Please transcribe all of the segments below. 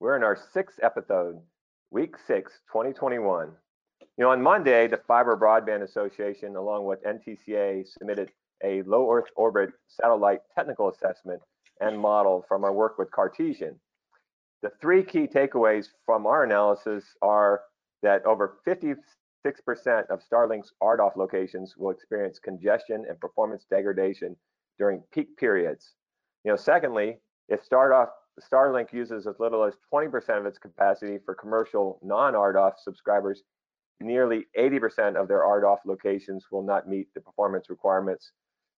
We're in our sixth episode, week six, 2021. You know, on Monday, the Fiber Broadband Association, along with NTCA, submitted a low Earth orbit satellite technical assessment and model from our work with Cartesian. The three key takeaways from our analysis are that over 56% of Starlink's RDOF locations will experience congestion and performance degradation during peak periods. You know, secondly, if Stardoff Starlink uses as little as 20% of its capacity for commercial non-RDOF subscribers. Nearly 80% of their RDOF locations will not meet the performance requirements.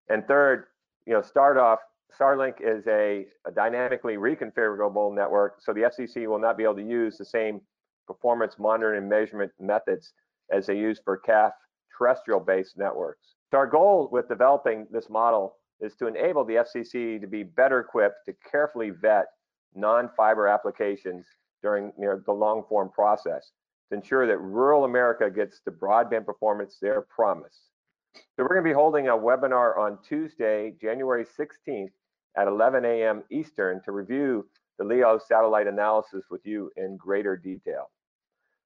And third, you know, Stardoff, Starlink is a, a dynamically reconfigurable network, so the FCC will not be able to use the same performance monitoring and measurement methods as they use for CAF terrestrial-based networks. So our goal with developing this model is to enable the FCC to be better equipped to carefully vet non-fiber applications during you know, the long form process to ensure that rural America gets the broadband performance they're promised. So we're going to be holding a webinar on Tuesday, January 16th at 11 a.m. Eastern to review the LEO satellite analysis with you in greater detail.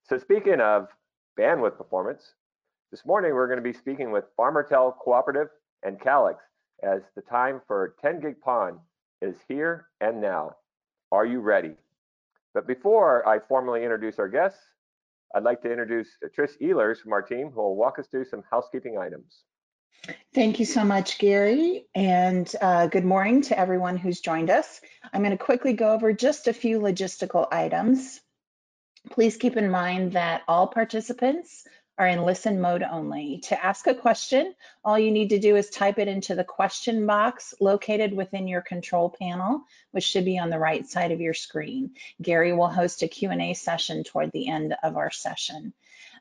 So speaking of bandwidth performance, this morning we're going to be speaking with FarmerTel Cooperative and Calix as the time for 10 gig PON is here and now. Are you ready? But before I formally introduce our guests, I'd like to introduce Trish Ehlers from our team who will walk us through some housekeeping items. Thank you so much, Gary, and uh, good morning to everyone who's joined us. I'm going to quickly go over just a few logistical items. Please keep in mind that all participants are in listen mode only. To ask a question, all you need to do is type it into the question box located within your control panel, which should be on the right side of your screen. Gary will host a Q&A session toward the end of our session.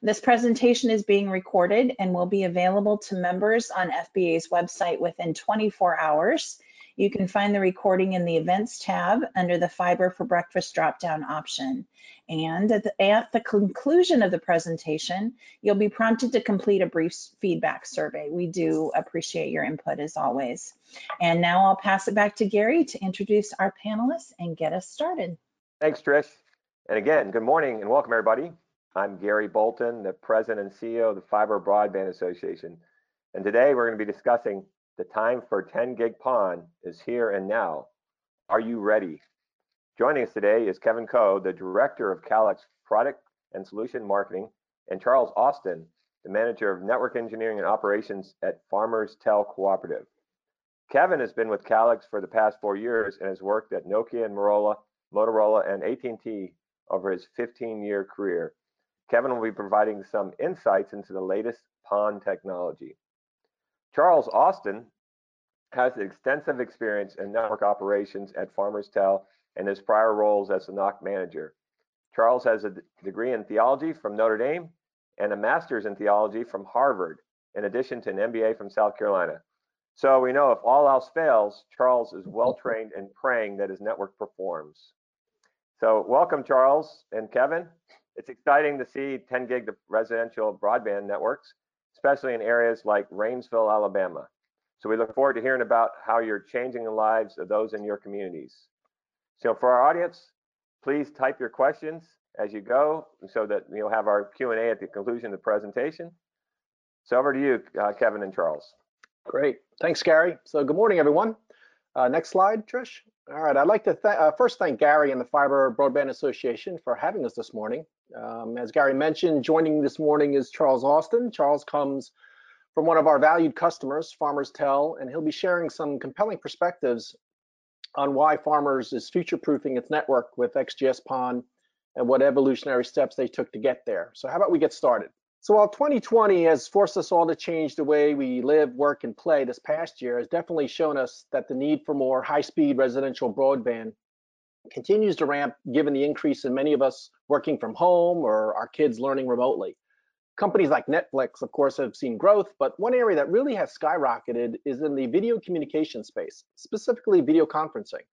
This presentation is being recorded and will be available to members on FBA's website within 24 hours. You can find the recording in the Events tab under the Fiber for Breakfast drop-down option. And at the, at the, conclusion of the presentation, you'll be prompted to complete a brief feedback survey. We do appreciate your input as always. And now I'll pass it back to Gary to introduce our panelists and get us started. Thanks, Trish. And again, good morning and welcome everybody. I'm Gary Bolton, the President and CEO of the Fiber Broadband Association. And today we're going to be discussing the time for 10 gig PON is here and now. Are you ready? Joining us today is Kevin Coe, the Director of Calix Product and Solution Marketing, and Charles Austin, the Manager of Network Engineering and Operations at Farmers Tel Cooperative. Kevin has been with Calix for the past four years and has worked at Nokia and Motorola, Motorola and AT&T over his 15-year career. Kevin will be providing some insights into the latest PON technology. Charles Austin has extensive experience in network operations at Farmers Tel and his prior roles as the NOC manager. Charles has a degree in theology from Notre Dame and a master's in theology from Harvard, in addition to an MBA from South Carolina. So we know if all else fails, Charles is well trained in praying that his network performs. So welcome, Charles and Kevin. It's exciting to see 10 gig residential broadband networks especially in areas like Rainsville, Alabama. So we look forward to hearing about how you're changing the lives of those in your communities. So for our audience, please type your questions as you go so that you'll have our Q&A at the conclusion of the presentation. So over to you, uh, Kevin and Charles. Great. Thanks, Gary. So good morning, everyone. Uh, next slide, Trish. All right, I'd like to th uh, first thank Gary and the Fiber Broadband Association for having us this morning. Um, as Gary mentioned, joining this morning is Charles Austin. Charles comes from one of our valued customers, Farmers Tel, and he'll be sharing some compelling perspectives on why Farmers is future-proofing its network with XGS-PON and what evolutionary steps they took to get there. So how about we get started? So while 2020 has forced us all to change the way we live, work, and play this past year has definitely shown us that the need for more high-speed residential broadband continues to ramp given the increase in many of us working from home or our kids learning remotely. Companies like Netflix, of course, have seen growth, but one area that really has skyrocketed is in the video communication space, specifically video conferencing.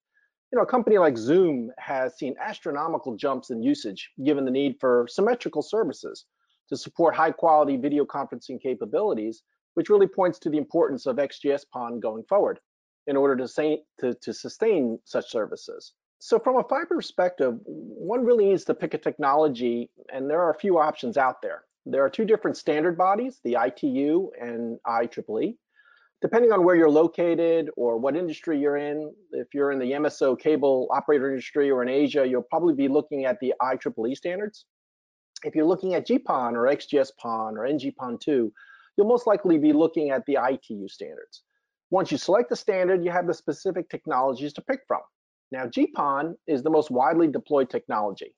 You know, a company like Zoom has seen astronomical jumps in usage given the need for symmetrical services to support high quality video conferencing capabilities, which really points to the importance of XGS-PON going forward in order to, say, to, to sustain such services. So from a fiber perspective, one really needs to pick a technology, and there are a few options out there. There are two different standard bodies, the ITU and IEEE. Depending on where you're located or what industry you're in, if you're in the MSO cable operator industry or in Asia, you'll probably be looking at the IEEE standards. If you're looking at GPON or XGS-PON or NG-PON2, you'll most likely be looking at the ITU standards. Once you select the standard, you have the specific technologies to pick from. Now, GPON is the most widely deployed technology.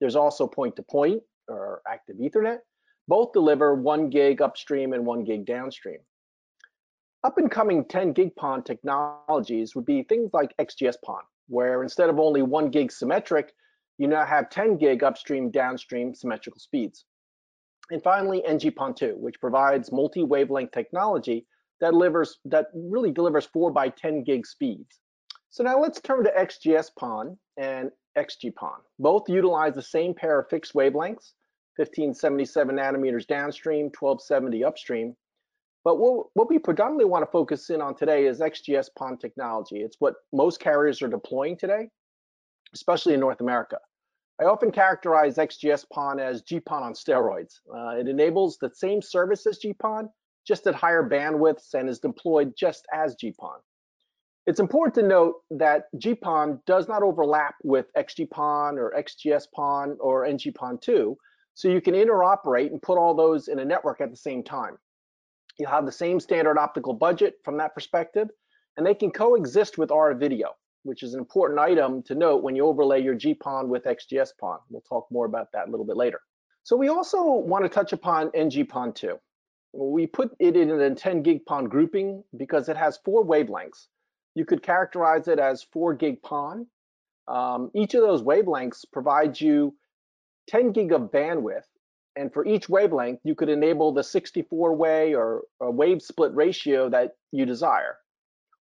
There's also point-to-point -point or active Ethernet. Both deliver one gig upstream and one gig downstream. Up and coming 10 gig PON technologies would be things like XGS PON, where instead of only one gig symmetric, you now have 10 gig upstream downstream symmetrical speeds. And finally, NG-PON2, which provides multi-wavelength technology that delivers that really delivers 4 by 10 gig speeds. So now let's turn to XGS-PON and XG-PON. Both utilize the same pair of fixed wavelengths, 1577 nanometers downstream, 1270 upstream. But what, what we predominantly want to focus in on today is XGS-PON technology. It's what most carriers are deploying today, especially in North America. I often characterize XGS-PON as GPON on steroids. Uh, it enables the same service as GPON, just at higher bandwidths and is deployed just as GPON. It's important to note that GPON does not overlap with XGPON or XGS-PON or NG-PON2, so you can interoperate and put all those in a network at the same time. You'll have the same standard optical budget from that perspective, and they can coexist with our video, which is an important item to note when you overlay your GPON with XGS-PON. We'll talk more about that a little bit later. So we also want to touch upon NG-PON2. We put it in a 10 gig PON grouping because it has four wavelengths you could characterize it as 4 gig PON. Um, each of those wavelengths provides you 10 gig of bandwidth. And for each wavelength, you could enable the 64 way or, or wave split ratio that you desire.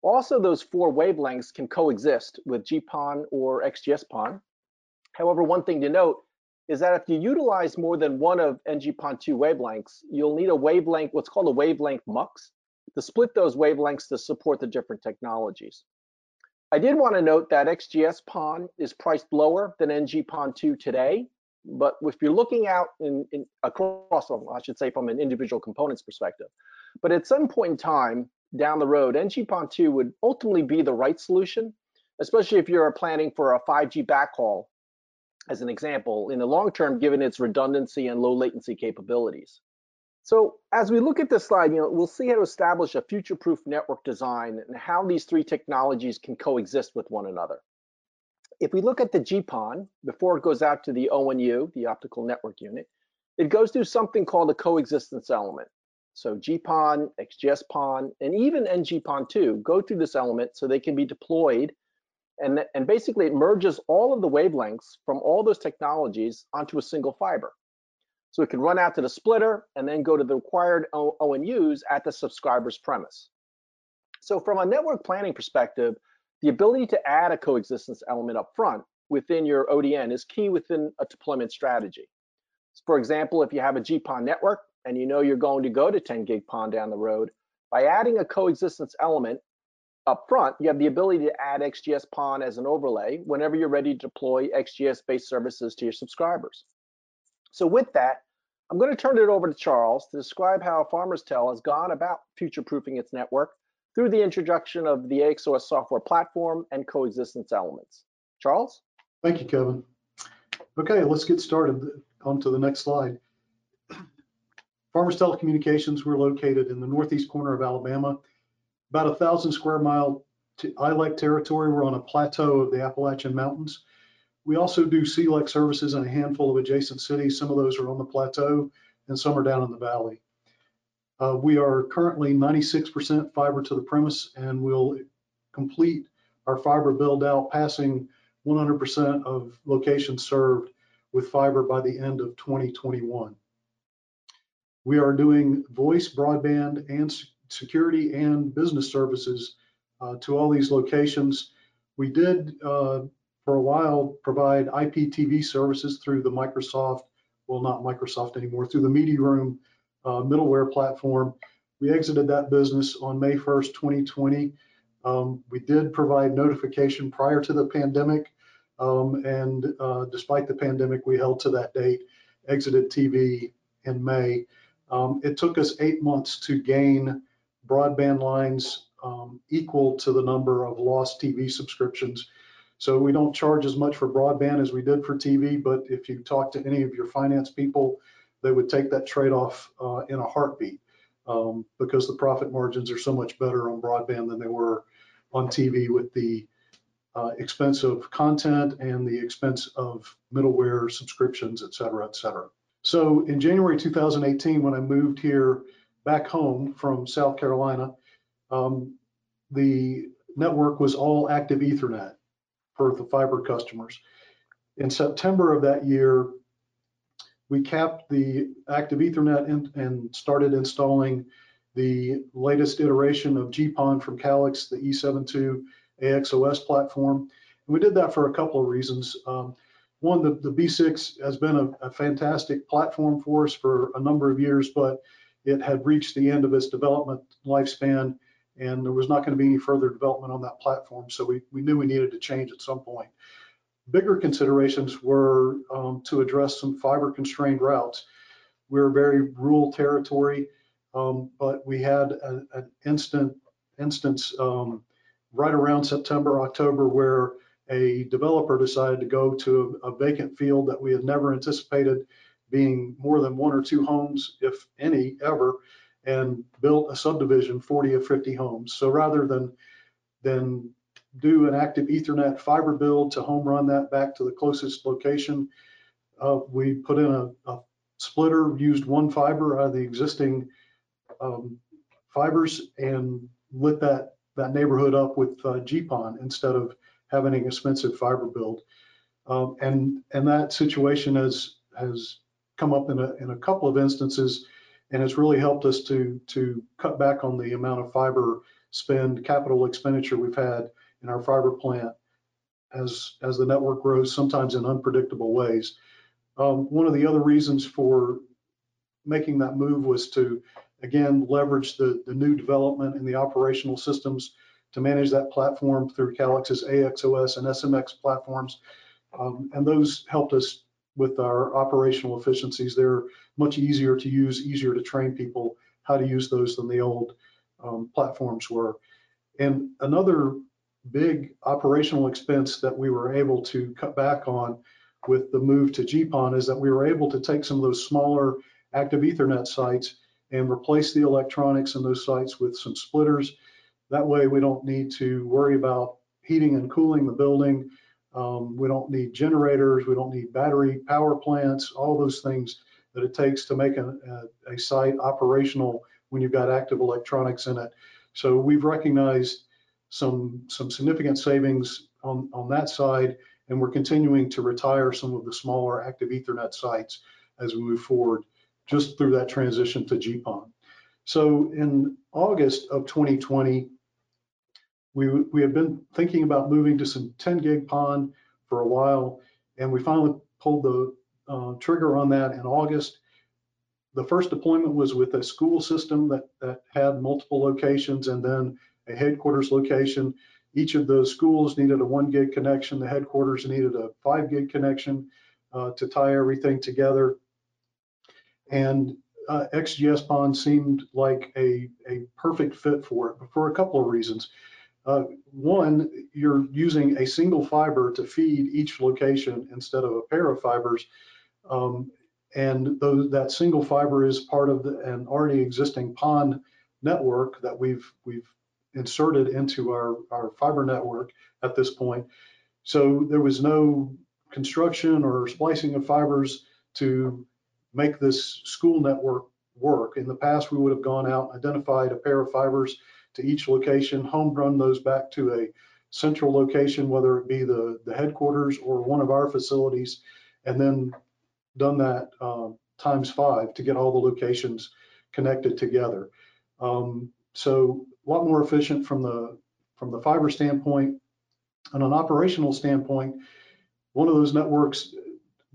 Also, those four wavelengths can coexist with GPON or XGS-PON. However, one thing to note is that if you utilize more than one of NG-PON2 wavelengths, you'll need a wavelength, what's called a wavelength mux, to split those wavelengths to support the different technologies. I did want to note that XGS PON is priced lower than NG PON 2 today, but if you're looking out in, in across, I should say from an individual components perspective, but at some point in time down the road, NG PON 2 would ultimately be the right solution, especially if you're planning for a 5G backhaul, as an example, in the long term, given its redundancy and low latency capabilities. So as we look at this slide, you know, we'll see how to establish a future-proof network design and how these three technologies can coexist with one another. If we look at the GPON, before it goes out to the ONU, the optical network unit, it goes through something called a coexistence element. So GPON, XGS-PON, and even NG-PON2 go through this element so they can be deployed and, and basically it merges all of the wavelengths from all those technologies onto a single fiber. So it can run out to the splitter and then go to the required ONUs at the subscriber's premise. So from a network planning perspective, the ability to add a coexistence element up front within your ODN is key within a deployment strategy. So for example, if you have a GPON network and you know you're going to go to 10 gig PON down the road, by adding a coexistence element up front, you have the ability to add XGS PON as an overlay whenever you're ready to deploy XGS-based services to your subscribers. So with that, I'm going to turn it over to Charles to describe how Farmers Farmerstel has gone about future-proofing its network through the introduction of the AXOS software platform and coexistence elements. Charles? Thank you, Kevin. Okay, let's get started on to the next slide. Farmers Telecommunications, we're located in the northeast corner of Alabama, about a thousand square mile ILEC territory. We're on a plateau of the Appalachian Mountains. We also do CLEC services in a handful of adjacent cities. Some of those are on the plateau and some are down in the valley. Uh, we are currently 96% fiber to the premise and we'll complete our fiber build out passing 100% of locations served with fiber by the end of 2021. We are doing voice, broadband, and security and business services uh, to all these locations. We did, uh, for a while, provide IPTV services through the Microsoft, well, not Microsoft anymore, through the Mediaroom uh, middleware platform. We exited that business on May 1st, 2020. Um, we did provide notification prior to the pandemic, um, and uh, despite the pandemic, we held to that date, exited TV in May. Um, it took us eight months to gain broadband lines um, equal to the number of lost TV subscriptions. So we don't charge as much for broadband as we did for TV, but if you talk to any of your finance people, they would take that trade-off uh, in a heartbeat um, because the profit margins are so much better on broadband than they were on TV with the uh, expense of content and the expense of middleware subscriptions, et cetera, et cetera. So in January 2018, when I moved here back home from South Carolina, um, the network was all active Ethernet for the fiber customers. In September of that year, we capped the active Ethernet in, and started installing the latest iteration of GPON from Calix, the E72 AXOS platform. And we did that for a couple of reasons. Um, one, the, the B6 has been a, a, fantastic platform for us for a number of years, but it had reached the end of its development lifespan and there was not going to be any further development on that platform. So we, we knew we needed to change at some point. Bigger considerations were um, to address some fiber constrained routes. We're very rural territory, um, but we had a, an instant instance um, right around September, October, where a developer decided to go to a, a, vacant field that we had never anticipated being more than one or two homes, if any, ever, and built a subdivision 40 or 50 homes. So rather than than do an active Ethernet fiber build to home run that back to the closest location, uh, we put in a, a, splitter, used one fiber out of the existing um, fibers, and lit that that neighborhood up with uh, GPON instead of having an expensive fiber build. Um, and and that situation has has come up in a in a couple of instances, and it's really helped us to to cut back on the amount of fiber spend capital expenditure we've had in our fiber plant as as the network grows, sometimes in unpredictable ways. Um, one of the other reasons for making that move was to again leverage the the new development in the operational systems to manage that platform through Calix's AXOS and SMX platforms. Um, and those helped us with our operational efficiencies. They're much easier to use, easier to train people how to use those than the old um, platforms were. And another big operational expense that we were able to cut back on with the move to GPON is that we were able to take some of those smaller active Ethernet sites and replace the electronics in those sites with some splitters that way we don't need to worry about heating and cooling the building. Um, we don't need generators. We don't need battery power plants, all those things that it takes to make a, a, a site operational when you've got active electronics in it. So we've recognized some, some significant savings on, on that side, and we're continuing to retire some of the smaller active Ethernet sites as we move forward, just through that transition to GPON. So in August of 2020, we, we have been thinking about moving to some 10 gig PON for a while, and we finally pulled the uh, trigger on that in August. The first deployment was with a school system that, that had multiple locations and then a headquarters location. Each of those schools needed a one gig connection. The headquarters needed a five gig connection uh, to tie everything together. And uh, XGS PON seemed like a, a perfect fit for it for a couple of reasons. Uh, one, you're using a single fiber to feed each location instead of a pair of fibers. Um, and those, that single fiber is part of the, an already existing PON network that we've we've inserted into our, our fiber network at this point. So there was no construction or splicing of fibers to make this school network work. In the past, we would have gone out, and identified a pair of fibers to each location, home run those back to a central location, whether it be the, the headquarters or one of our facilities, and then done that um, times five to get all the locations connected together. Um, so a lot more efficient from the from the fiber standpoint. On an operational standpoint, one of those networks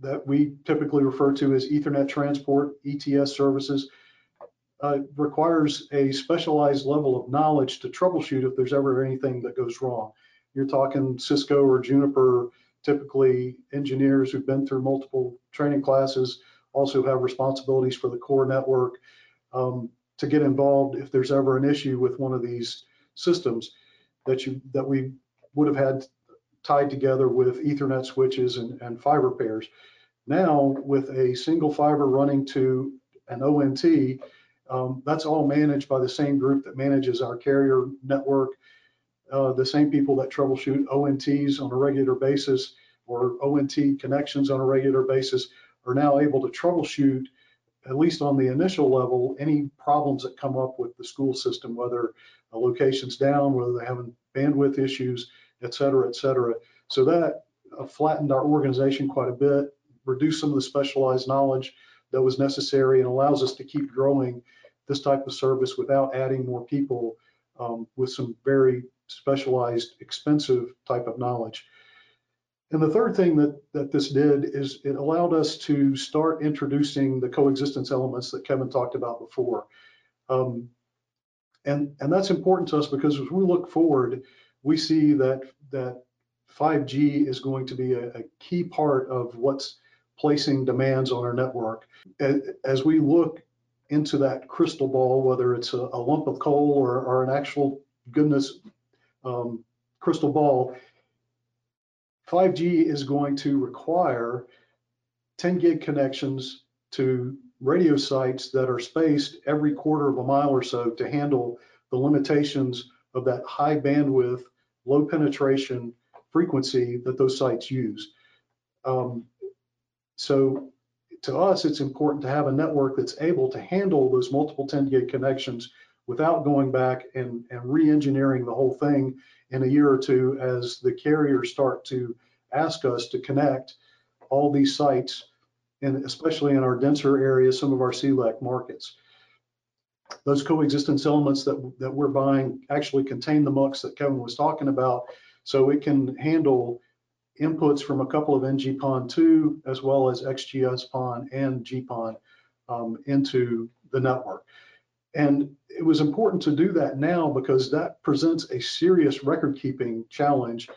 that we typically refer to as Ethernet transport, ETS services, uh, requires a specialized level of knowledge to troubleshoot if there's ever anything that goes wrong. You're talking Cisco or Juniper, typically engineers who've been through multiple training classes, also have responsibilities for the core network um, to get involved if there's ever an issue with one of these systems that you that we would have had tied together with Ethernet switches and, and fiber pairs. Now, with a single fiber running to an ONT, um, that's all managed by the same group that manages our carrier network, uh, the same people that troubleshoot ONTs on a regular basis or ONT connections on a regular basis are now able to troubleshoot, at least on the initial level, any problems that come up with the school system, whether a location's down, whether they're having bandwidth issues, et cetera, et cetera. So that uh, flattened our organization quite a bit, reduced some of the specialized knowledge that was necessary, and allows us to keep growing this type of service without adding more people um, with some very specialized, expensive type of knowledge. And the third thing that, that this did is it allowed us to start introducing the coexistence elements that Kevin talked about before. Um, and, and that's important to us because as we look forward, we see that, that 5G is going to be a, a key part of what's placing demands on our network. As we look into that crystal ball, whether it's a, a lump of coal or, or an actual goodness um, crystal ball, 5G is going to require 10 gig connections to radio sites that are spaced every quarter of a mile or so to handle the limitations of that high bandwidth, low penetration frequency that those sites use. Um, so to us, it's important to have a network that's able to handle those multiple 10 gig connections without going back and, and re-engineering the whole thing in a year or two as the carriers start to ask us to connect all these sites, and especially in our denser areas, some of our CLEC markets. Those coexistence elements that, that we're buying actually contain the MUX that Kevin was talking about, so it can handle inputs from a couple of NG-PON2 as well as XGS-PON and GPON um, into the network. And it was important to do that now because that presents a serious record keeping challenge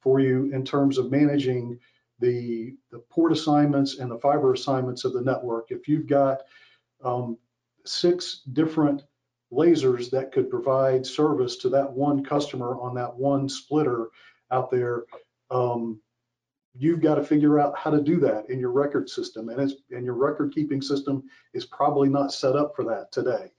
for you in terms of managing the, the port assignments and the fiber assignments of the network. If you've got um, six different lasers that could provide service to that one customer on that one splitter out there, um, you've got to figure out how to do that in your record system and, it's and your record keeping system is probably not set up for that today.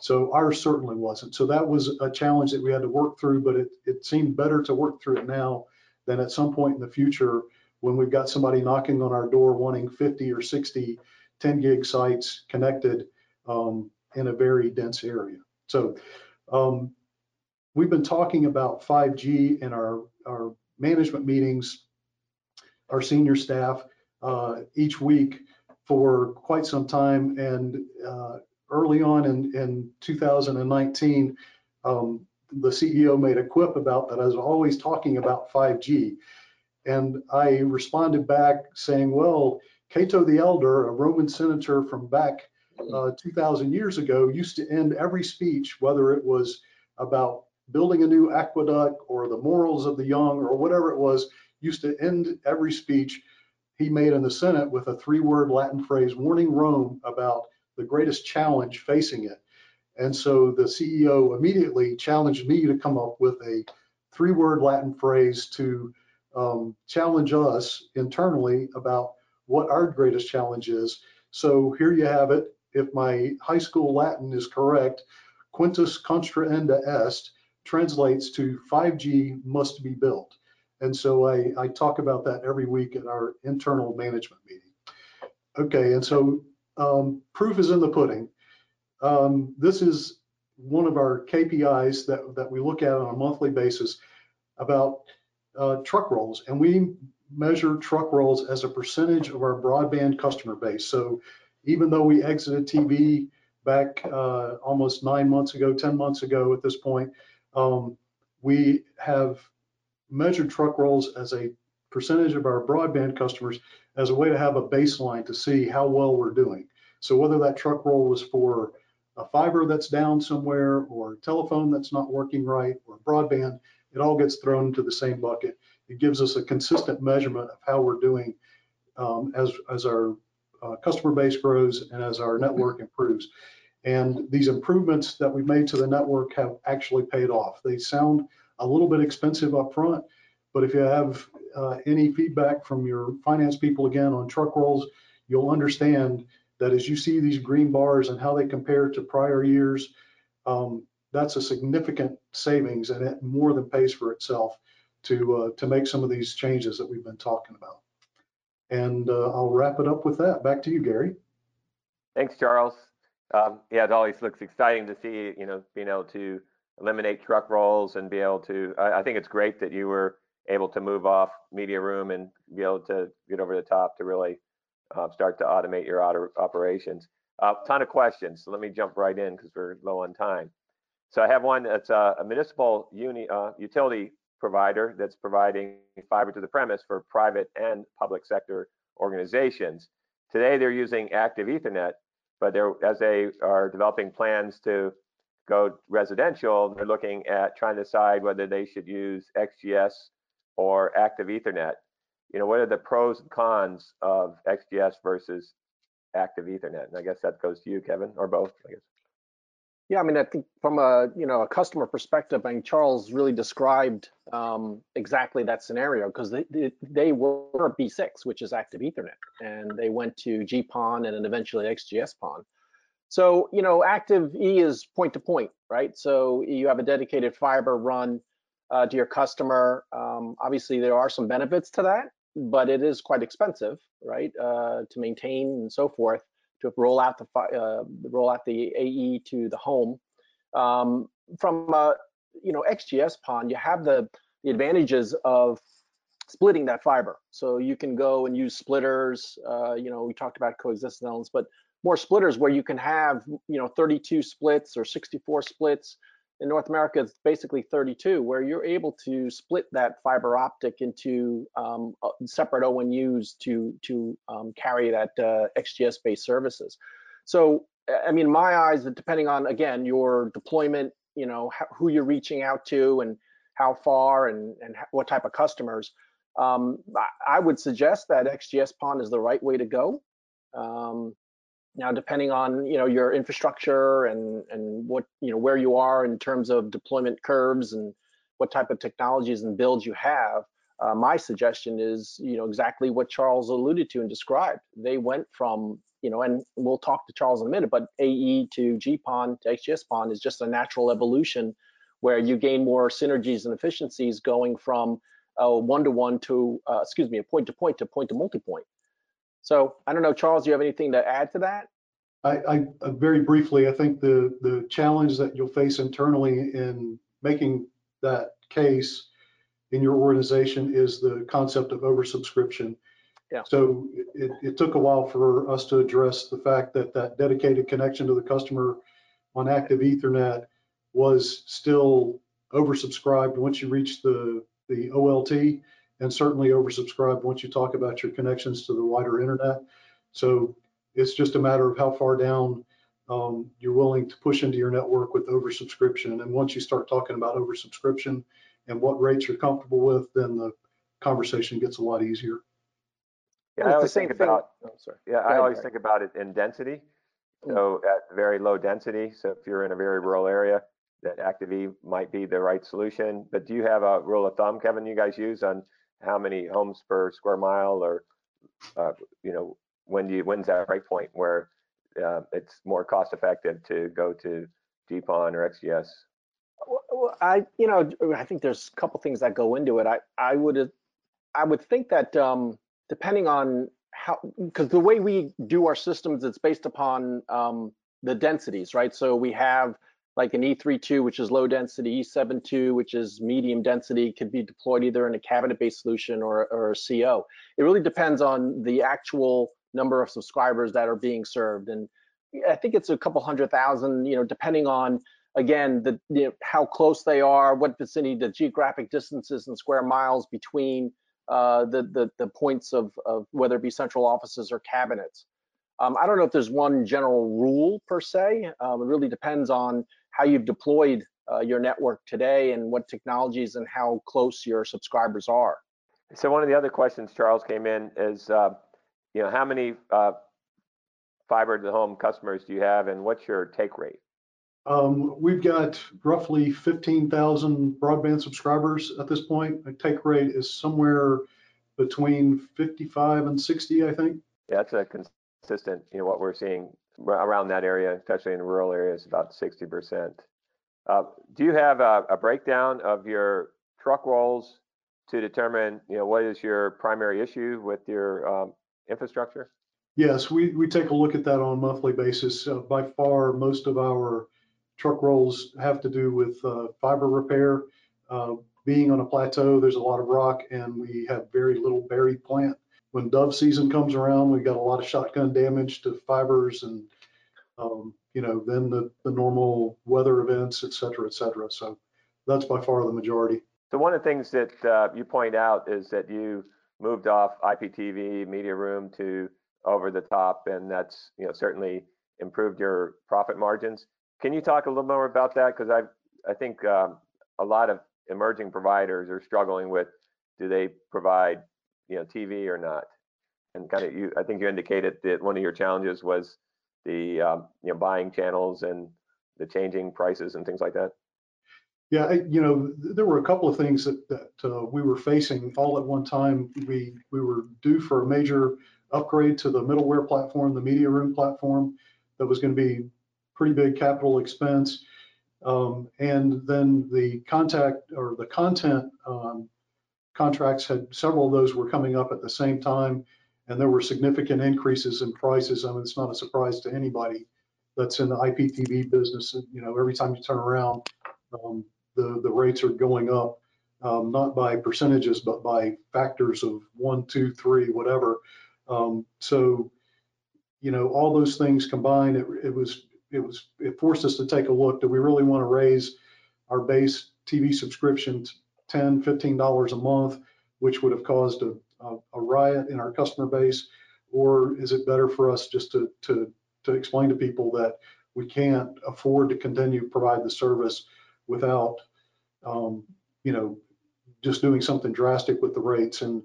So ours certainly wasn't. So that was a challenge that we had to work through but it, it seemed better to work through it now than at some point in the future when we've got somebody knocking on our door wanting 50 or 60 10 gig sites connected um, in a very dense area. So um, we've been talking about 5g in our our management meetings our senior staff uh, each week for quite some time. And uh, early on in, in 2019, um, the CEO made a quip about that I was always talking about 5G. And I responded back saying, well, Cato the Elder, a Roman senator from back uh, 2,000 years ago, used to end every speech, whether it was about building a new aqueduct or the morals of the young or whatever it was, used to end every speech he made in the Senate with a three word Latin phrase warning Rome about the greatest challenge facing it. And so the CEO immediately challenged me to come up with a three word Latin phrase to um, challenge us internally about what our greatest challenge is. So here you have it. If my high school Latin is correct, quintus contraenda est translates to 5G must be built. And so I, I talk about that every week at our internal management meeting. Okay, and so um, proof is in the pudding. Um, this is one of our KPIs that, that we look at on a monthly basis. about uh, truck rolls, and we measure truck rolls as a percentage of our broadband customer base. So even though we exited TV back uh, almost nine months ago, 10 months ago at this point, um, we have measured truck rolls as a percentage of our broadband customers as a way to have a baseline to see how well we're doing. So whether that truck roll was for a fiber that's down somewhere or telephone that's not working right or broadband, it all gets thrown into the same bucket. It gives us a consistent measurement of how we're doing um, as, as our uh, customer base grows and as our network improves. And these improvements that we've made to the network have actually paid off. They sound a little bit expensive up front, but if you have uh, any feedback from your finance people again on truck rolls, you'll understand that as you see these green bars and how they compare to prior years, um, that's a significant savings and it more than pays for itself to uh, to make some of these changes that we've been talking about. And uh, I'll wrap it up with that. Back to you, Gary. Thanks, Charles. Um, yeah, it always looks exciting to see, you know, being able to eliminate truck rolls and be able to, I, I think it's great that you were able to move off Mediaroom and be able to get over the top to really uh, start to automate your auto operations. A uh, ton of questions, so let me jump right in because we're low on time. So I have one that's a, a municipal uni, uh, utility provider that's providing fiber to the premise for private and public sector organizations. Today they're using active Ethernet, but they're, as they are developing plans to go residential, they're looking at trying to decide whether they should use XGS or active Ethernet. You know, what are the pros and cons of XGS versus active Ethernet? And I guess that goes to you, Kevin, or both, I guess. Yeah, I mean, I think from a you know a customer perspective, I mean Charles really described um, exactly that scenario because they, they, they were B6, which is active Ethernet, and they went to GPON and then eventually XGS-PON. So you know, active E is point to point, right? So you have a dedicated fiber run uh, to your customer. Um, obviously, there are some benefits to that, but it is quite expensive, right, uh, to maintain and so forth to roll out the uh, roll out the AE to the home. Um, from uh, you know XGS PON, you have the the advantages of splitting that fiber. So you can go and use splitters. Uh, you know, we talked about coexistence elements, but more splitters where you can have you know 32 splits or 64 splits in North America, it's basically 32, where you're able to split that fiber optic into um, uh, separate ONUs to to um, carry that uh, XGS-based services. So, I mean, my eyes, depending on again your deployment, you know, who you're reaching out to and how far and and what type of customers, um, I, would suggest that XGS PON is the right way to go. Um, now, depending on you know your infrastructure and and what you know where you are in terms of deployment curves and what type of technologies and builds you have, uh, my suggestion is you know exactly what Charles alluded to and described. They went from you know, and we'll talk to Charles in a minute, but AE to GPON to XGS-PON is just a natural evolution where you gain more synergies and efficiencies going from a one-to-one to, uh, excuse me, a point-to-point to point-to-multipoint. So I don't know, Charles, do you have anything to add to that? I, I uh, very briefly, I think the the challenge that you'll face internally in making that case in your organization is the concept of oversubscription. Yeah. So it, it took a while for us to address the fact that that dedicated connection to the customer on active Ethernet was still oversubscribed once you reach the the OLT and certainly oversubscribed once you talk about your connections to the wider internet. So it's just a matter of how far down um, you're willing to push into your network with oversubscription. And once you start talking about oversubscription and what rates you're comfortable with, then the conversation gets a lot easier. Yeah, I always think thing. about. Oh, sorry. Yeah, I always think about it in density. Mm. So at very low density. So if you're in a very rural area, that ActiveE might be the right solution. But do you have a rule of thumb, Kevin? You guys use on how many homes per square mile or uh, you know when you when's that right point where uh, it's more cost effective to go to GPON or XGS? Well, I you know I think there's a couple things that go into it. I I would I would think that um, depending on how because the way we do our systems it's based upon um, the densities, right? So we have like an E32, which is low density, E72, which is medium density, could be deployed either in a cabinet-based solution or, or a CO. It really depends on the actual number of subscribers that are being served. And I think it's a couple hundred thousand, you know, depending on, again, the you know, how close they are, what vicinity, the geographic distances and square miles between uh, the, the, the points of, of whether it be central offices or cabinets. Um, I don't know if there's one general rule per se. Um, it really depends on how you've deployed uh, your network today and what technologies and how close your subscribers are. So one of the other questions Charles came in is, uh, you know, how many uh, fiber to the home customers do you have, and what's your take rate? Um, we've got roughly 15,000 broadband subscribers at this point. The take rate is somewhere between 55 and 60, I think. Yeah, that's a consistent, you know, what we're seeing around that area, especially in rural areas, about 60%. Uh, do you have a, a, breakdown of your truck rolls to determine, you know, what is your primary issue with your um, infrastructure? Yes, we, we take a look at that on a monthly basis. Uh, by far, most of our truck rolls have to do with uh, fiber repair. Uh, being on a plateau, there's a lot of rock and we have very little buried plant when dove season comes around, we got a lot of shotgun damage to fibers and, um, you know, then the, the normal weather events, et cetera, et cetera. So that's by far the majority. So one of the things that uh, you point out is that you moved off IPTV Mediaroom to over the top, and that's you know certainly improved your profit margins. Can you talk a little more about that? Because I I think um, a lot of emerging providers are struggling with do they provide you know TV or not? And kind of you, I think you indicated that one of your challenges was the um, you know buying channels and the changing prices and things like that. Yeah, you know, there were a couple of things that, that uh, we were facing all at one time. We we were due for a major upgrade to the middleware platform, the Mediaroom platform, that was going to be pretty big capital expense. Um, and then the contact or the content um, contracts had several of those were coming up at the same time, and there were significant increases in prices. I mean, it's not a surprise to anybody that's in the IPTV business. You know, every time you turn around, um, the the rates are going up, um, not by percentages, but by factors of one, two, three, whatever. Um, so, you know, all those things combined, it, it was it was it forced us to take a look. Do we really want to raise our base TV subscription 10, 15 dollars a month, which would have caused a, a, a, riot in our customer base, or is it better for us just to to to explain to people that we can't afford to continue to provide the service without, um, you know, just doing something drastic with the rates and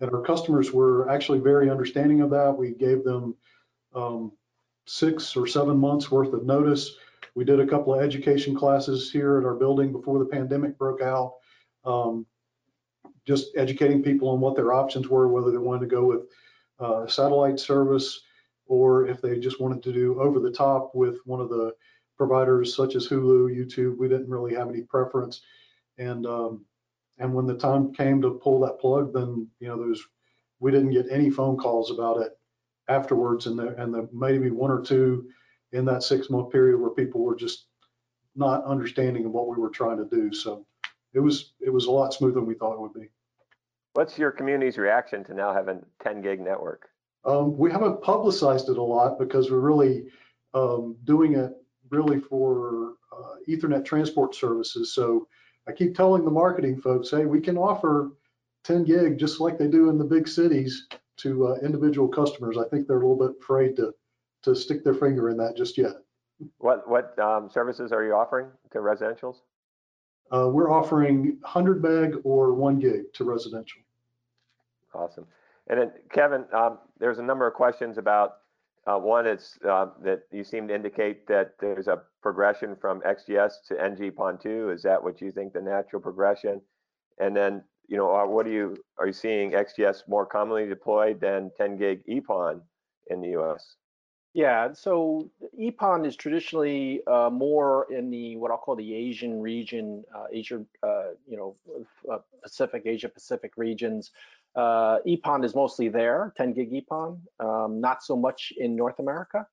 and our customers were actually very understanding of that. We gave them um, six or seven months worth of notice. We did a couple of education classes here at our building before the pandemic broke out um, just educating people on what their options were, whether they wanted to go with uh, satellite service or if they just wanted to do over the top with one of the providers such as Hulu, YouTube. We didn't really have any preference. And um, and when the time came to pull that plug, then you know there's we didn't get any phone calls about it afterwards, and the and the maybe one or two in that six month period where people were just not understanding of what we were trying to do. So it was it was a lot smoother than we thought it would be. What's your community's reaction to now having 10 gig network? Um, we haven't publicized it a lot because we're really um, doing it really for uh, Ethernet transport services. So I keep telling the marketing folks, hey, we can offer 10 gig just like they do in the big cities to uh, individual customers. I think they're a little bit afraid to to stick their finger in that just yet. What what um, services are you offering to residentials? Uh, we're offering 100 meg or one gig to residential. Awesome. And then Kevin, um, there's a number of questions about uh, one is uh, that you seem to indicate that there's a progression from XGS to NG-PON2. Is that what you think the natural progression? And then, you know, what are you are you seeing XGS more commonly deployed than 10 gig EPON in the US? Yeah, so EPON is traditionally uh, more in the what I'll call the Asian region, uh, Asia, uh, you know, uh, Pacific, Asia Pacific regions. Uh, EPON is mostly there, 10 gig EPON, um, not so much in North America.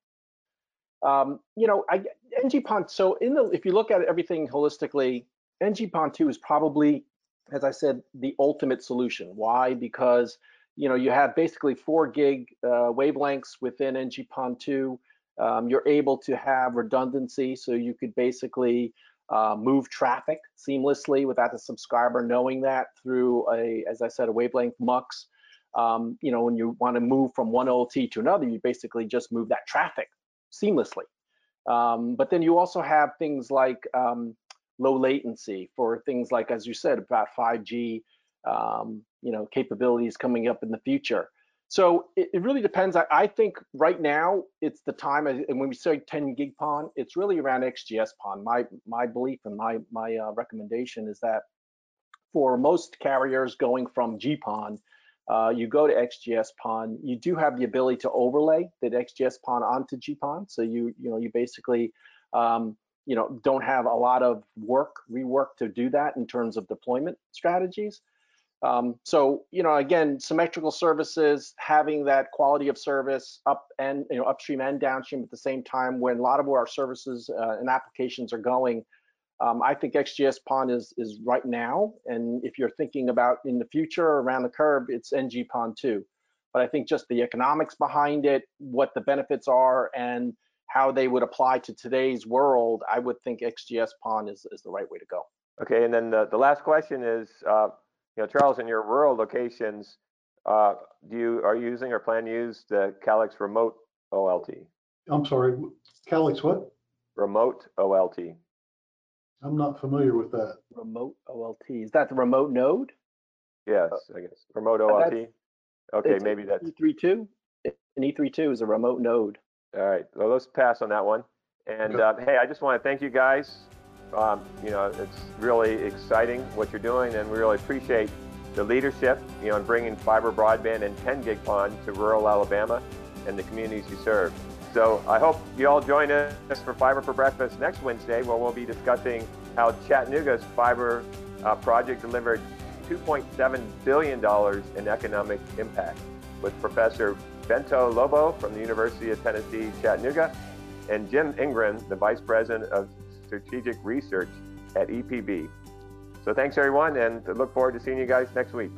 Um, you know, I, NG-PON, so in the, if you look at everything holistically, NGPON 2 is probably, as I said, the ultimate solution. Why? Because, you know, you have basically four gig uh, wavelengths within NG-PON 2. Um, you're able to have redundancy, so you could basically uh, move traffic seamlessly without the subscriber knowing that through a, as I said, a wavelength mux. Um, you know, when you want to move from one OLT to another, you basically just move that traffic seamlessly. Um, but then you also have things like um, low latency for things like, as you said, about 5G, um, you know, capabilities coming up in the future. So it, it really depends. I, I, think right now it's the time, and when we say 10 gig PON, it's really around XGS PON. My my belief and my my uh, recommendation is that for most carriers going from GPON, uh, you go to XGS PON, you do have the ability to overlay that XGS PON onto GPON. So you you know you basically um, you know don't have a lot of work rework to do that in terms of deployment strategies. Um, so you know again symmetrical services having that quality of service up and you know upstream and downstream at the same time when a lot of where our services uh, and applications are going um, I think XGS PON is is right now, and if you're thinking about in the future around the curve, it's NG PON2. But I think just the economics behind it, what the benefits are, and how they would apply to today's world, I would think XGS PON is, is the right way to go. Okay, and then the, the last question is, uh, you know, Charles, in your rural locations, uh, do you are you using or plan to use the Calix remote OLT? I'm sorry, Calix what? Remote OLT. I'm not familiar with that. Remote OLT. Is that the remote node? Yes, I guess. Remote OLT. Okay, maybe that's, E32. An E32 is a remote node. all right. Well, let's pass on that one. And Okay. uh, hey, I just want to thank you guys. Um, you know, it's really exciting what you're doing, and we really appreciate the leadership, you know, in bringing fiber broadband and 10 gig PON to rural Alabama and the communities you serve. So I hope you all join us for Fiber for Breakfast next Wednesday, where we'll be discussing how Chattanooga's fiber uh, project delivered $2.7 billion in economic impact with Professor Bento Lobo from the University of Tennessee, Chattanooga, and Jim Ingram, the Vice President of Strategic Research at EPB. So thanks everyone, and look forward to seeing you guys next week.